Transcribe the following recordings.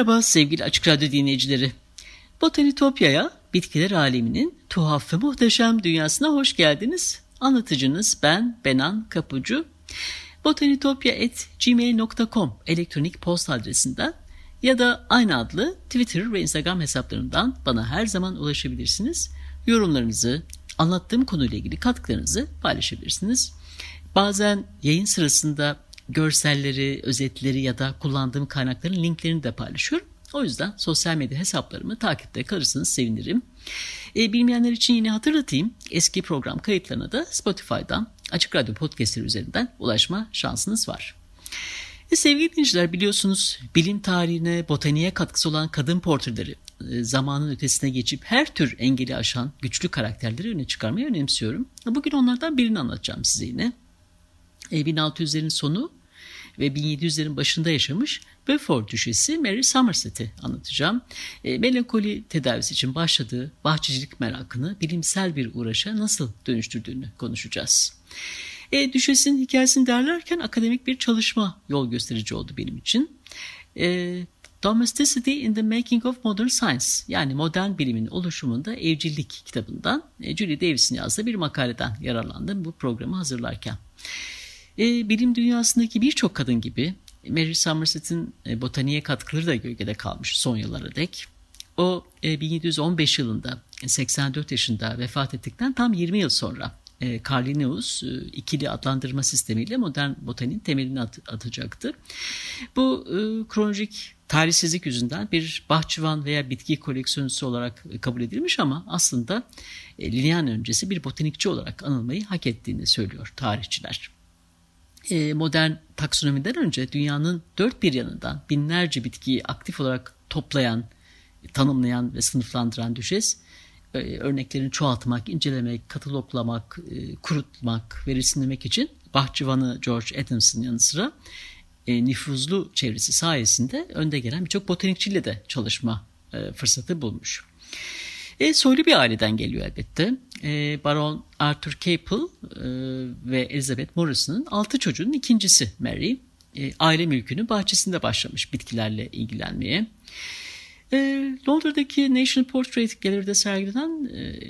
Merhaba sevgili Açık Radyo dinleyicileri. Botanitopya'ya, bitkiler aleminin tuhaf ve muhteşem dünyasına hoş geldiniz. Anlatıcınız ben Benan Kapucu. botanitopya.gmail.com elektronik posta adresinden ya da aynı adlı Twitter ve Instagram hesaplarından bana her zaman ulaşabilirsiniz. Yorumlarınızı, anlattığım konuyla ilgili katkılarınızı paylaşabilirsiniz. Bazen yayın sırasında görselleri, özetleri ya da kullandığım kaynakların linklerini de paylaşıyorum. O yüzden sosyal medya hesaplarımı takipte kalırsanız sevinirim. E, bilmeyenler için yine hatırlatayım. Eski program kayıtlarına da Spotify'dan Açık Radyo Podcast'leri üzerinden ulaşma şansınız var. E, sevgili dinleyiciler biliyorsunuz bilim tarihine, botaniğe katkısı olan kadın portreleri e, zamanın ötesine geçip her tür engeli aşan güçlü karakterleri öne çıkarmayı önemsiyorum. Bugün onlardan birini anlatacağım size yine. E, 1600'lerin sonu ve 1700'lerin başında yaşamış Beaufort düşesi Mary Somerset'i anlatacağım. E, melankoli tedavisi için başladığı bahçecilik merakını bilimsel bir uğraşa nasıl dönüştürdüğünü konuşacağız. E, düşesin hikayesini derlerken akademik bir çalışma yol gösterici oldu benim için. E, Domesticity in the Making of Modern Science yani modern bilimin oluşumunda evcillik kitabından e, Julie Davis'in yazdığı bir makaleden yararlandım bu programı hazırlarken. E, bilim dünyasındaki birçok kadın gibi Mary Somerset'in e, botaniğe katkıları da gölgede kalmış son yıllara dek. O e, 1715 yılında 84 yaşında vefat ettikten tam 20 yıl sonra e, Carl Linnaeus e, ikili adlandırma sistemiyle modern botaniğin temelini at, atacaktı. Bu e, kronolojik tarihsizlik yüzünden bir bahçıvan veya bitki koleksiyoncusu olarak kabul edilmiş ama aslında e, Linnean öncesi bir botanikçi olarak anılmayı hak ettiğini söylüyor tarihçiler. E, modern taksonomiden önce dünyanın dört bir yanından binlerce bitkiyi aktif olarak toplayan, tanımlayan ve sınıflandıran düşes, e, örneklerini çoğaltmak, incelemek, kataloglamak, e, kurutmak ve resimlemek için bahçıvanı George Adams'ın yanı sıra nüfuzlu çevresi sayesinde önde gelen birçok botanikçiyle de çalışma fırsatı bulmuş. E, soylu bir aileden geliyor elbette. E, Baron Arthur Capel e, ve Elizabeth Morrison'ın altı çocuğun ikincisi Mary. E, aile mülkünün bahçesinde başlamış bitkilerle ilgilenmeye. E, Londra'daki National Portrait Gallery'de sergilenen e,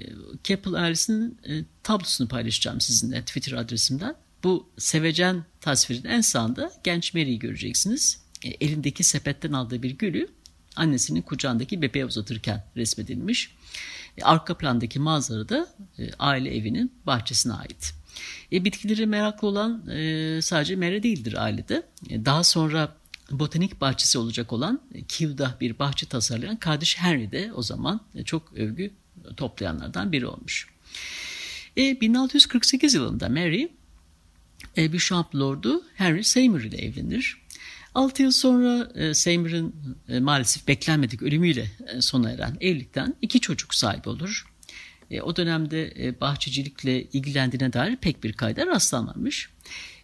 Capel ailesinin e, tablosunu paylaşacağım sizinle Twitter adresimden. Bu sevecen tasvirin en sağında genç Mary'i göreceksiniz. E, elindeki sepetten aldığı bir gülü annesinin kucağındaki bebeğe uzatırken resmedilmiş. E, arka plandaki manzara da e, aile evinin bahçesine ait. E, bitkileri meraklı olan e, sadece Mere değildir ailede. E, daha sonra botanik bahçesi olacak olan e, Kiv'da bir bahçe tasarlayan kardeş Henry de o zaman e, çok övgü toplayanlardan biri olmuş. E, 1648 yılında Mary e, Bishop Lord'u Henry Seymour ile evlenir. 6 yıl sonra e, Seymour'ın e, maalesef beklenmedik ölümüyle e, sona eren evlilikten iki çocuk sahibi olur. E, o dönemde e, bahçecilikle ilgilendiğine dair pek bir kayda rastlanmamış.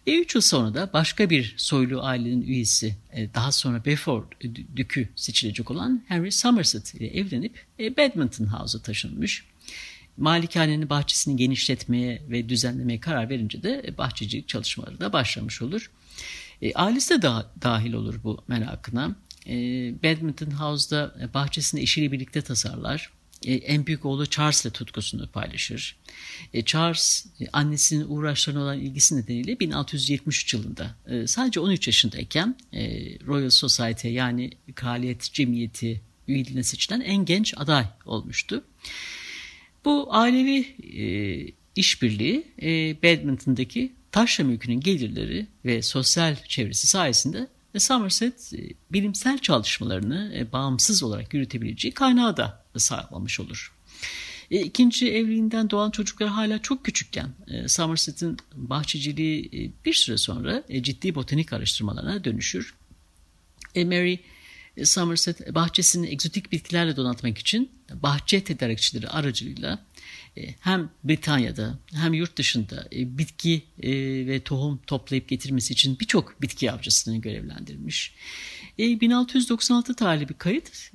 E, üç yıl sonra da başka bir soylu ailenin üyesi, e, daha sonra Beaufort dükü seçilecek olan Henry Somerset ile evlenip e, Badminton House'a taşınmış. Malikanenin bahçesini genişletmeye ve düzenlemeye karar verince de e, bahçecilik çalışmaları da başlamış olur. E, ailesi de da, dahil olur bu merakına. E, Badminton House'da e, bahçesini eşiyle birlikte tasarlar. E, en büyük oğlu Charles ile tutkusunu paylaşır. E, Charles e, annesinin uğraşlarına olan ilgisi nedeniyle 1673 yılında e, sadece 13 yaşındayken e, Royal Society yani Kraliyet Cemiyeti üyeliğine seçilen en genç aday olmuştu. Bu ailevi işbirliği badminton'daki taşra mülkünün gelirleri ve sosyal çevresi sayesinde Somerset e, bilimsel çalışmalarını e, bağımsız olarak yürütebileceği kaynağı da sağlamış olur. E, ikinci evliliğinden doğan çocuklar hala çok küçükken Somerset'in bahçeciliği bir süre sonra ciddi botanik araştırmalarına dönüşür. Mary Somerset bahçesini egzotik bitkilerle donatmak için bahçe tedarikçileri aracılığıyla e, hem Britanya'da hem yurt dışında e, bitki e, ve tohum toplayıp getirmesi için birçok bitki avcısını görevlendirmiş. 1696 tarihli bir kayıt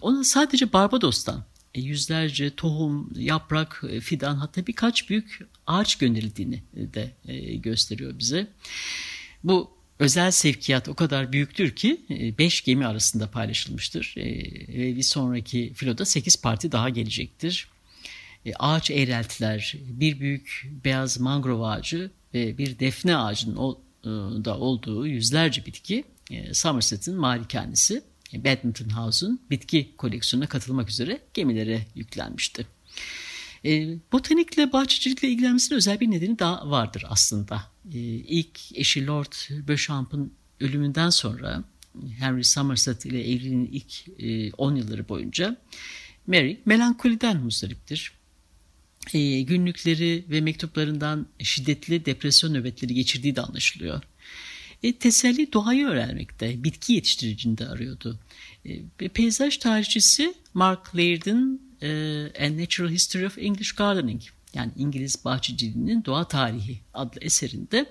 ona sadece Barbados'tan yüzlerce tohum, yaprak, fidan hatta birkaç büyük ağaç gönderildiğini de gösteriyor bize. Bu özel sevkiyat o kadar büyüktür ki 5 gemi arasında paylaşılmıştır ve bir sonraki filoda 8 parti daha gelecektir. E, ağaç eğreltiler, bir büyük beyaz mangrove ağacı ve bir defne ağacının e, da olduğu yüzlerce bitki e, Somerset'in malikanesi Badminton House'un bitki koleksiyonuna katılmak üzere gemilere yüklenmişti. botanikle, bahçecilikle ilgilenmesinin özel bir nedeni daha vardır aslında. İlk eşi Lord Beauchamp'ın ölümünden sonra Henry Somerset ile evliliğinin ilk 10 yılları boyunca Mary melankoliden muzdariptir e, günlükleri ve mektuplarından şiddetli depresyon nöbetleri geçirdiği de anlaşılıyor. E, teselli doğayı öğrenmekte, bitki yetiştiricinde arıyordu. E, peyzaj tarihçisi Mark Laird'in e, A Natural History of English Gardening yani İngiliz bahçeciliğinin doğa tarihi adlı eserinde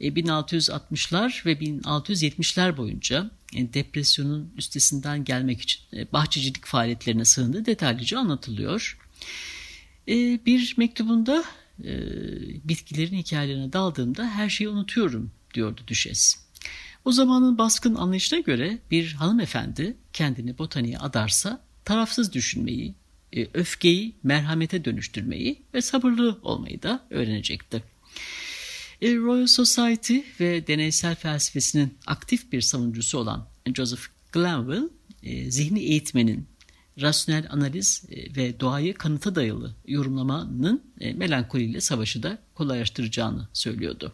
1660'lar e, ve 1670'ler boyunca e, depresyonun üstesinden gelmek için e, bahçecilik faaliyetlerine sığındığı detaylıca anlatılıyor. E, bir mektubunda e, bitkilerin hikayelerine daldığımda her şeyi unutuyorum diyordu düşes. O zamanın baskın anlayışına göre bir hanımefendi kendini botaniğe adarsa tarafsız düşünmeyi, e, öfkeyi merhamete dönüştürmeyi ve sabırlı olmayı da öğrenecekti. Royal Society ve deneysel felsefesinin aktif bir savunucusu olan Joseph Glanville, zihni eğitmenin rasyonel analiz e, ve doğayı kanıta dayalı yorumlamanın e, melankoliyle savaşı da kolaylaştıracağını söylüyordu.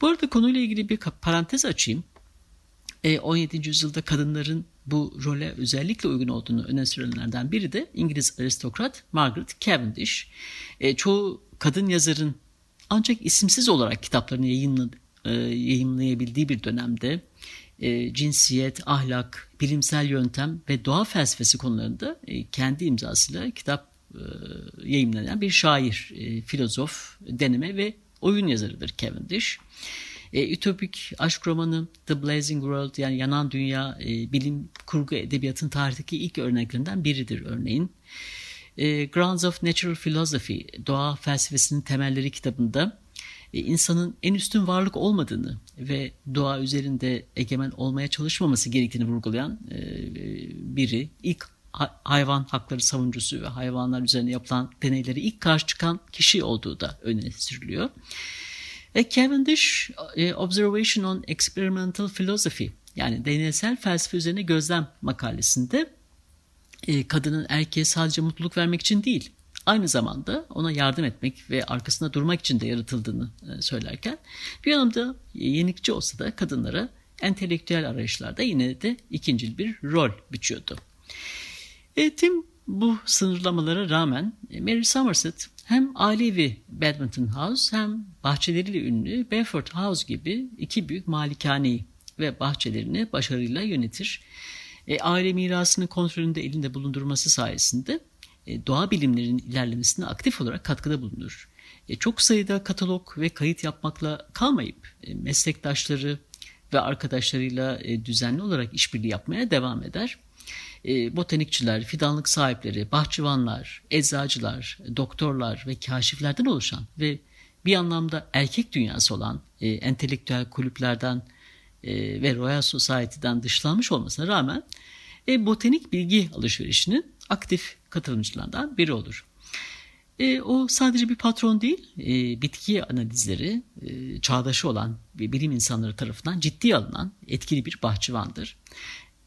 Bu arada konuyla ilgili bir parantez açayım. 17. E, yüzyılda kadınların bu role özellikle uygun olduğunu öne sürenlerden biri de İngiliz aristokrat Margaret Cavendish. Çoğu kadın yazarın ancak isimsiz olarak kitaplarını yayınlayabildiği bir dönemde e, cinsiyet, ahlak, bilimsel yöntem ve doğa felsefesi konularında e, kendi imzasıyla kitap e, yayınlanan bir şair, e, filozof, deneme ve oyun yazarıdır Cavendish. E, ütopik aşk romanı The Blazing World yani Yanan Dünya bilim kurgu edebiyatın tarihteki ilk örneklerinden biridir örneğin. Grounds of Natural Philosophy, Doğa Felsefesinin Temelleri kitabında insanın en üstün varlık olmadığını ve doğa üzerinde egemen olmaya çalışmaması gerektiğini vurgulayan e, biri. ilk hayvan hakları savunucusu ve hayvanlar üzerine yapılan deneyleri ilk karşı çıkan kişi olduğu da öne sürülüyor. E, Cavendish Observation on Experimental Philosophy yani deneysel felsefe üzerine gözlem makalesinde kadının erkeğe sadece mutluluk vermek için değil aynı zamanda ona yardım etmek ve arkasında durmak için de yaratıldığını e, söylerken bir yanımda yenilikçi olsa da kadınlara entelektüel arayışlarda yine de ikincil bir rol biçiyordu. E, tüm bu sınırlamalara rağmen e, Mary Somerset hem ailevi Badminton House hem bahçeleriyle ünlü Beaufort House gibi iki büyük malikaneyi ve bahçelerini başarıyla yönetir. E, aile mirasının kontrolünde elinde bulundurması sayesinde doğa bilimlerinin ilerlemesine aktif olarak katkıda bulunur. E, çok sayıda katalog ve kayıt yapmakla kalmayıp e, meslektaşları ve arkadaşlarıyla düzenli olarak işbirliği yapmaya devam eder. Botanikçiler, fidanlık sahipleri, bahçıvanlar, eczacılar, doktorlar ve kaşiflerden oluşan ve bir anlamda erkek dünyası olan entelektüel kulüplerden ve Royal Society'den dışlanmış olmasına rağmen botanik bilgi alışverişinin aktif katılımcılardan biri olur. E, o sadece bir patron değil, e, bitki analizleri e, çağdaşı olan bilim insanları tarafından ciddi alınan etkili bir bahçıvandır.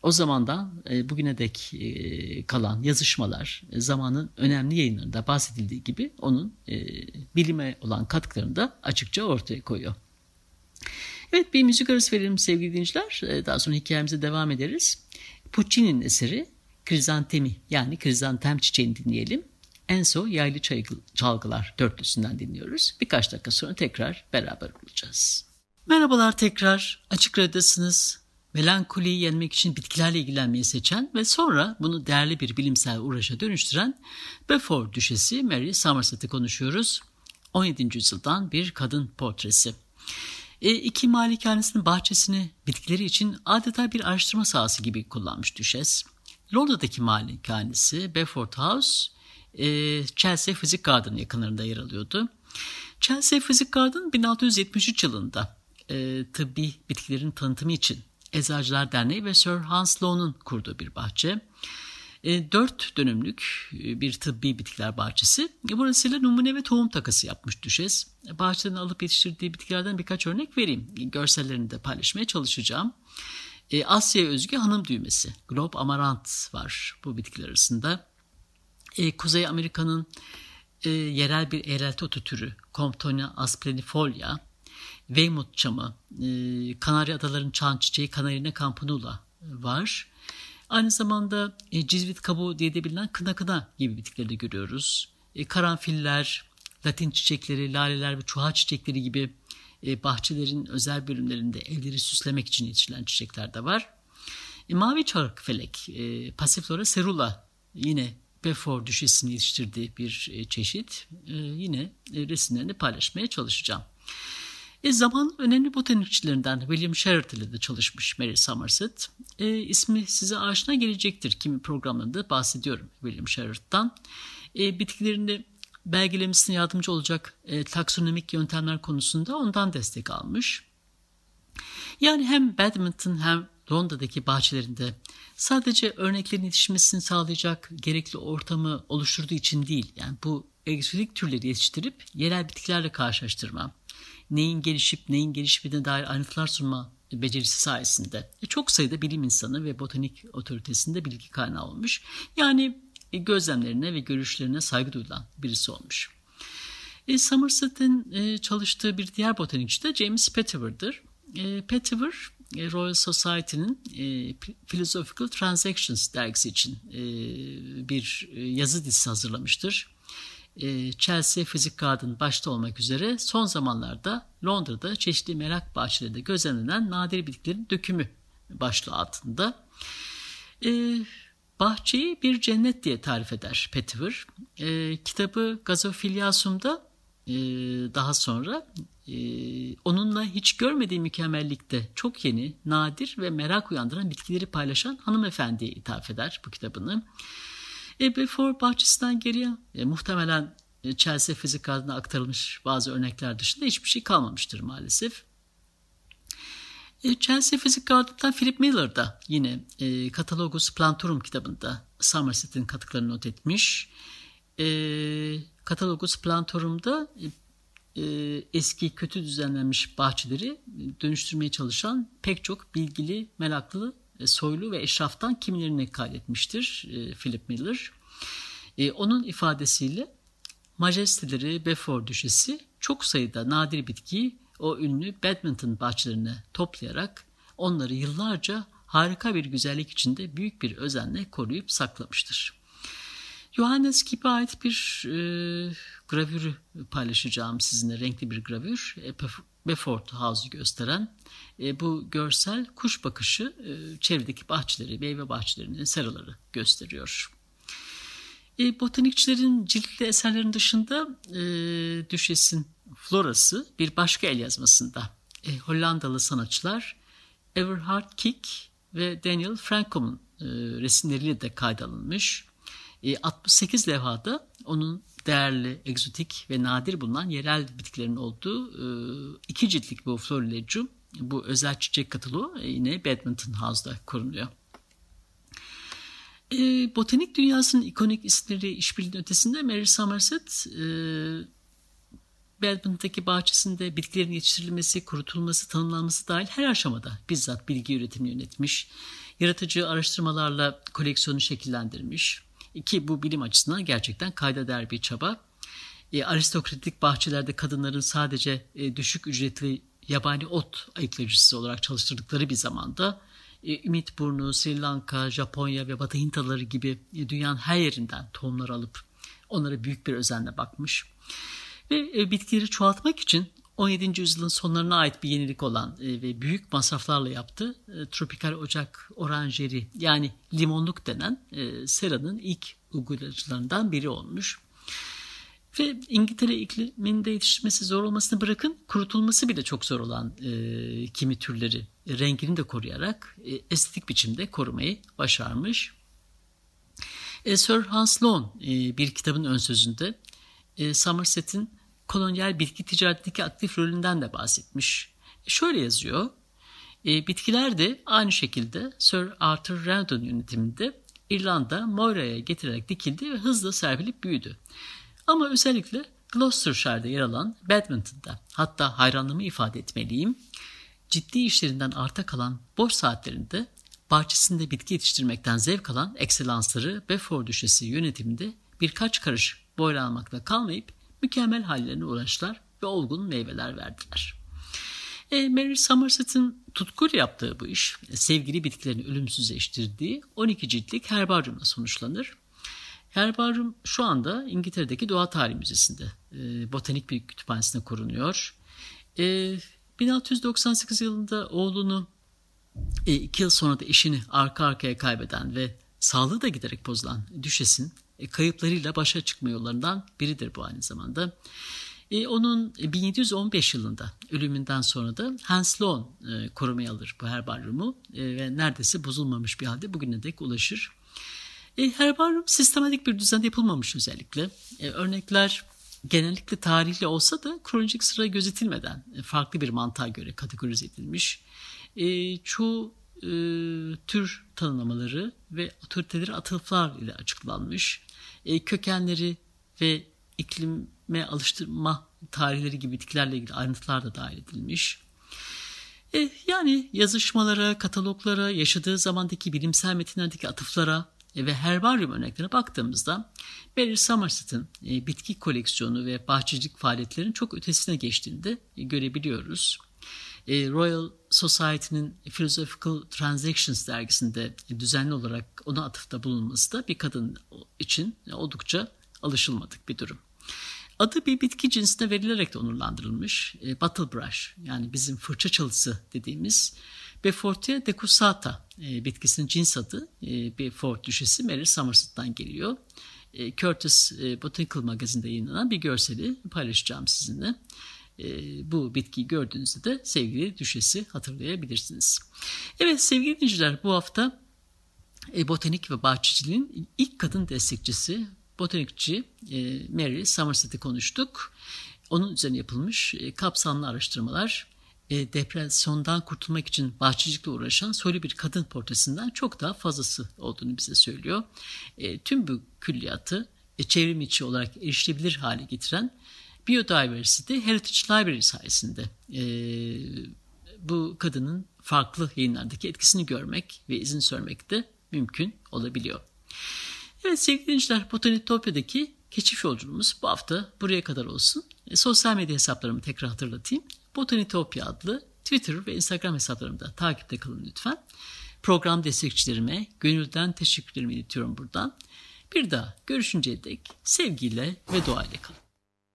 O zamandan e, bugüne dek e, kalan yazışmalar, e, zamanın önemli yayınlarında bahsedildiği gibi onun e, bilime olan katkılarını da açıkça ortaya koyuyor. Evet bir müzik arası verelim sevgili dinleyiciler. Ee, daha sonra hikayemize devam ederiz. Puccini'nin eseri Krizantemi yani Krizantem çiçeğini dinleyelim. Enso Yaylı Çalgılar dörtlüsünden dinliyoruz. Birkaç dakika sonra tekrar beraber olacağız. Merhabalar tekrar. Açık Radyo'dasınız. Melankoliyi yenmek için bitkilerle ilgilenmeyi seçen ve sonra bunu değerli bir bilimsel uğraşa dönüştüren Beaufort Düşesi Mary Somerset'i konuşuyoruz. 17. yüzyıldan bir kadın portresi. E, iki malikanesinin bahçesini bitkileri için adeta bir araştırma sahası gibi kullanmış düşes. Londra'daki malikanesi Beaufort House, e, Chelsea Physic Garden yakınlarında yer alıyordu. Chelsea Physic Garden 1673 yılında e, tıbbi bitkilerin tanıtımı için Eczacılar Derneği ve Sir Hans Lowe'nun kurduğu bir bahçe. E, 4 dönümlük e, bir tıbbi bitkiler bahçesi. E, burasıyla numune ve tohum takası yapmış düşes. E, bahçeden alıp yetiştirdiği bitkilerden birkaç örnek vereyim. Görsellerini de paylaşmaya çalışacağım. E, Asya özgü hanım düğmesi. Globe Amarant var bu bitkiler arasında. E, Kuzey Amerika'nın e, yerel bir eğrelti otu türü Comptonia asplenifolia, Weymouth çamı, e, Kanarya Adaları'nın çan çiçeği Kanarina campanula var. Aynı zamanda e, cizvit kabuğu diye de bilinen kına kına gibi bitkileri de görüyoruz. E, karanfiller, latin çiçekleri, laleler ve çuha çiçekleri gibi e, bahçelerin özel bölümlerinde evleri süslemek için yetişilen çiçekler de var. E, mavi çarkıfelek, e, Passiflora cerula yine Beaufort düşesini yetiştirdiği bir e, çeşit. E, yine e, resimlerini paylaşmaya çalışacağım. E, zaman önemli botanikçilerinden William Sherritt ile de çalışmış Mary Somerset. E, ismi size aşina gelecektir. Kimi programlarında bahsediyorum William Sherritt'tan. E, bitkilerini belgelemesine yardımcı olacak e, taksonomik yöntemler konusunda ondan destek almış. Yani hem Badminton hem Londra'daki bahçelerinde sadece örneklerin yetişmesini sağlayacak gerekli ortamı oluşturduğu için değil, yani bu egzotik türleri yetiştirip yerel bitkilerle karşılaştırma, neyin gelişip neyin gelişmediğine dair ayrıntılar sunma becerisi sayesinde e, çok sayıda bilim insanı ve botanik otoritesinde bilgi kaynağı olmuş. Yani e, gözlemlerine ve görüşlerine saygı duyulan birisi olmuş. E, Somerset'in e, çalıştığı bir diğer botanikçi de James Petiver'dır. E, Petiver, e, Royal Society'nin e, Philosophical Transactions dergisi için e, bir e, yazı dizisi hazırlamıştır. E, Chelsea Physic Garden başta olmak üzere son zamanlarda Londra'da çeşitli merak bahçelerinde gözlenen nadir bitkilerin dökümü başlığı altında. E, bahçeyi bir cennet diye tarif eder Petiver. E, kitabı Gazofilyasum'da daha sonra onunla hiç görmediği mükemmellikte çok yeni, nadir ve merak uyandıran bitkileri paylaşan hanımefendiye ithaf eder bu kitabını. E, Before bahçesinden geriye e, muhtemelen e, Chelsea fizik adına aktarılmış bazı örnekler dışında hiçbir şey kalmamıştır maalesef. E, Chelsea Fizik Garden'dan Philip Miller da yine e, Catalogus Plantorum kitabında Somerset'in katıklarını not etmiş. E, Catalogus Plantorum'da e, eski kötü düzenlenmiş bahçeleri dönüştürmeye çalışan pek çok bilgili, meraklı e, soylu ve eşraftan kimilerini kaydetmiştir e, Philip Miller. E, onun ifadesiyle majesteleri Beaufort düşesi çok sayıda nadir bitkiyi o ünlü badminton bahçelerine toplayarak onları yıllarca harika bir güzellik içinde büyük bir özenle koruyup saklamıştır. Johannes Kipp'e ait bir e, gravürü paylaşacağım sizinle, renkli bir gravür. Beaufort House'u gösteren e, bu görsel kuş bakışı e, çevredeki bahçeleri, meyve bahçelerinin seraları gösteriyor. E, botanikçilerin ciltli eserlerin dışında e, Düşes'in Florası bir başka el yazmasında e, Hollandalı sanatçılar Everhard Kick ve Daniel Frankom'un e, resimleriyle de kaydalınmış. E, 68 levhada onun değerli, egzotik ve nadir bulunan yerel bitkilerin olduğu e, iki ciltlik bu Florilegium, bu özel çiçek kataloğu e, yine Badminton House'da korunuyor. E, botanik dünyasının ikonik isimleri işbirliğinin ötesinde Mary Somerset e, Badminton'daki bahçesinde bitkilerin yetiştirilmesi, kurutulması, tanımlanması dahil her aşamada bizzat bilgi üretimini yönetmiş, yaratıcı araştırmalarla koleksiyonu şekillendirmiş, ki bu bilim açısından gerçekten kayda değer bir çaba. E, aristokratik bahçelerde kadınların sadece e, düşük ücretli yabani ot ayıklayıcısı olarak çalıştırdıkları bir zamanda e, Ümit Burnu, Sri Lanka, Japonya ve Batı Hintaları gibi e, dünyanın her yerinden tohumlar alıp onlara büyük bir özenle bakmış. Ve e, bitkileri çoğaltmak için 17. yüzyılın sonlarına ait bir yenilik olan e, ve büyük masraflarla yaptığı e, tropikal ocak oranjeri yani limonluk denen e, seranın ilk uygulayıcılarından biri olmuş. Ve İngiltere ikliminde yetişmesi zor olmasını bırakın kurutulması bile çok zor olan e, kimi türleri rengini de koruyarak e, estetik biçimde korumayı başarmış. E, Sir Hans Sloane e, bir kitabın ön sözünde e, Somerset'in kolonyal bitki ticaretindeki aktif rolünden de bahsetmiş. E, şöyle yazıyor. E, bitkiler de aynı şekilde Sir Arthur Randon yönetiminde İrlanda Moira'ya getirerek dikildi ve hızla serpilip büyüdü. Ama özellikle Gloucestershire'da yer alan Badminton'da hatta hayranlığımı ifade etmeliyim. Ciddi işlerinden arta kalan boş saatlerinde bahçesinde bitki yetiştirmekten zevk alan ekselansları Beaufort Düşesi yönetiminde birkaç karış boylanmakla kalmayıp mükemmel hallerine uğraştılar ve olgun meyveler verdiler. E, Mary Somerset'in tutkuyla yaptığı bu iş, sevgili bitkilerini ölümsüzleştirdiği 12 ciltlik herbaryumla sonuçlanır. Herbaryum şu anda İngiltere'deki Doğa Tarihi Müzesi'nde, e, Botanik bir kütüphanesinde korunuyor. E, 1698 yılında oğlunu, e, iki yıl sonra da eşini arka arkaya kaybeden ve sağlığı da giderek bozulan Düşes'in e, kayıplarıyla başa çıkma yollarından biridir bu aynı zamanda. E, onun 1715 yılında ölümünden sonra da Hans Sloane e, korumaya alır bu herbaryumu e, ve neredeyse bozulmamış bir halde bugüne dek ulaşır. E, herbaryum sistematik bir düzende yapılmamış özellikle. E, örnekler genellikle tarihli olsa da kronolojik sıra gözetilmeden e, farklı bir mantığa göre kategorize edilmiş. E, çoğu e, tür tanımlamaları ve otoriteleri atıflar ile açıklanmış. E, kökenleri ve iklime alıştırma tarihleri gibi bitkilerle ilgili ayrıntılar da dahil edilmiş. E, yani yazışmalara, kataloglara, yaşadığı zamandaki bilimsel metinlerdeki atıflara e, ve herbaryum örneklerine baktığımızda Mary Somerset'in e, bitki koleksiyonu ve bahçecilik faaliyetlerinin çok ötesine geçtiğini de e, görebiliyoruz. E, Royal Society'nin Philosophical Transactions dergisinde düzenli olarak ona atıfta bulunması da bir kadın için oldukça alışılmadık bir durum. Adı bir bitki cinsine verilerek de onurlandırılmış. E, Bottle Brush yani bizim fırça çalısı dediğimiz Befortia decusata e, bitkisinin cins adı e, Beaufort düşesi Mary Somerset'tan geliyor. Curtis Botanical Magazine'de yayınlanan bir görseli paylaşacağım sizinle. E, bu bitkiyi gördüğünüzde de sevgili düşesi hatırlayabilirsiniz. Evet sevgili dinleyiciler bu hafta e, botanik ve bahçeciliğin ilk kadın destekçisi botanikçi e, Mary Somerset'i konuştuk. Onun üzerine yapılmış e, kapsamlı araştırmalar depresyondan kurtulmak için bahçecilikle uğraşan soylu bir kadın portresinden çok daha fazlası olduğunu bize söylüyor. Tüm bu külliyatı e, çevrim içi olarak erişilebilir hale getiren Biodiversity Heritage Library sayesinde e, bu kadının farklı yayınlardaki etkisini görmek ve izin sürmek de mümkün olabiliyor. Evet sevgili dinleyiciler Botanitopya'daki keşif yolculuğumuz bu hafta buraya kadar olsun. E, sosyal medya hesaplarımı tekrar hatırlatayım. Botanitopya adlı Twitter ve Instagram hesaplarımda takipte kalın lütfen. Program destekçilerime gönülden teşekkürlerimi iletiyorum buradan. Bir daha görüşünceye dek sevgiyle ve duayla kalın.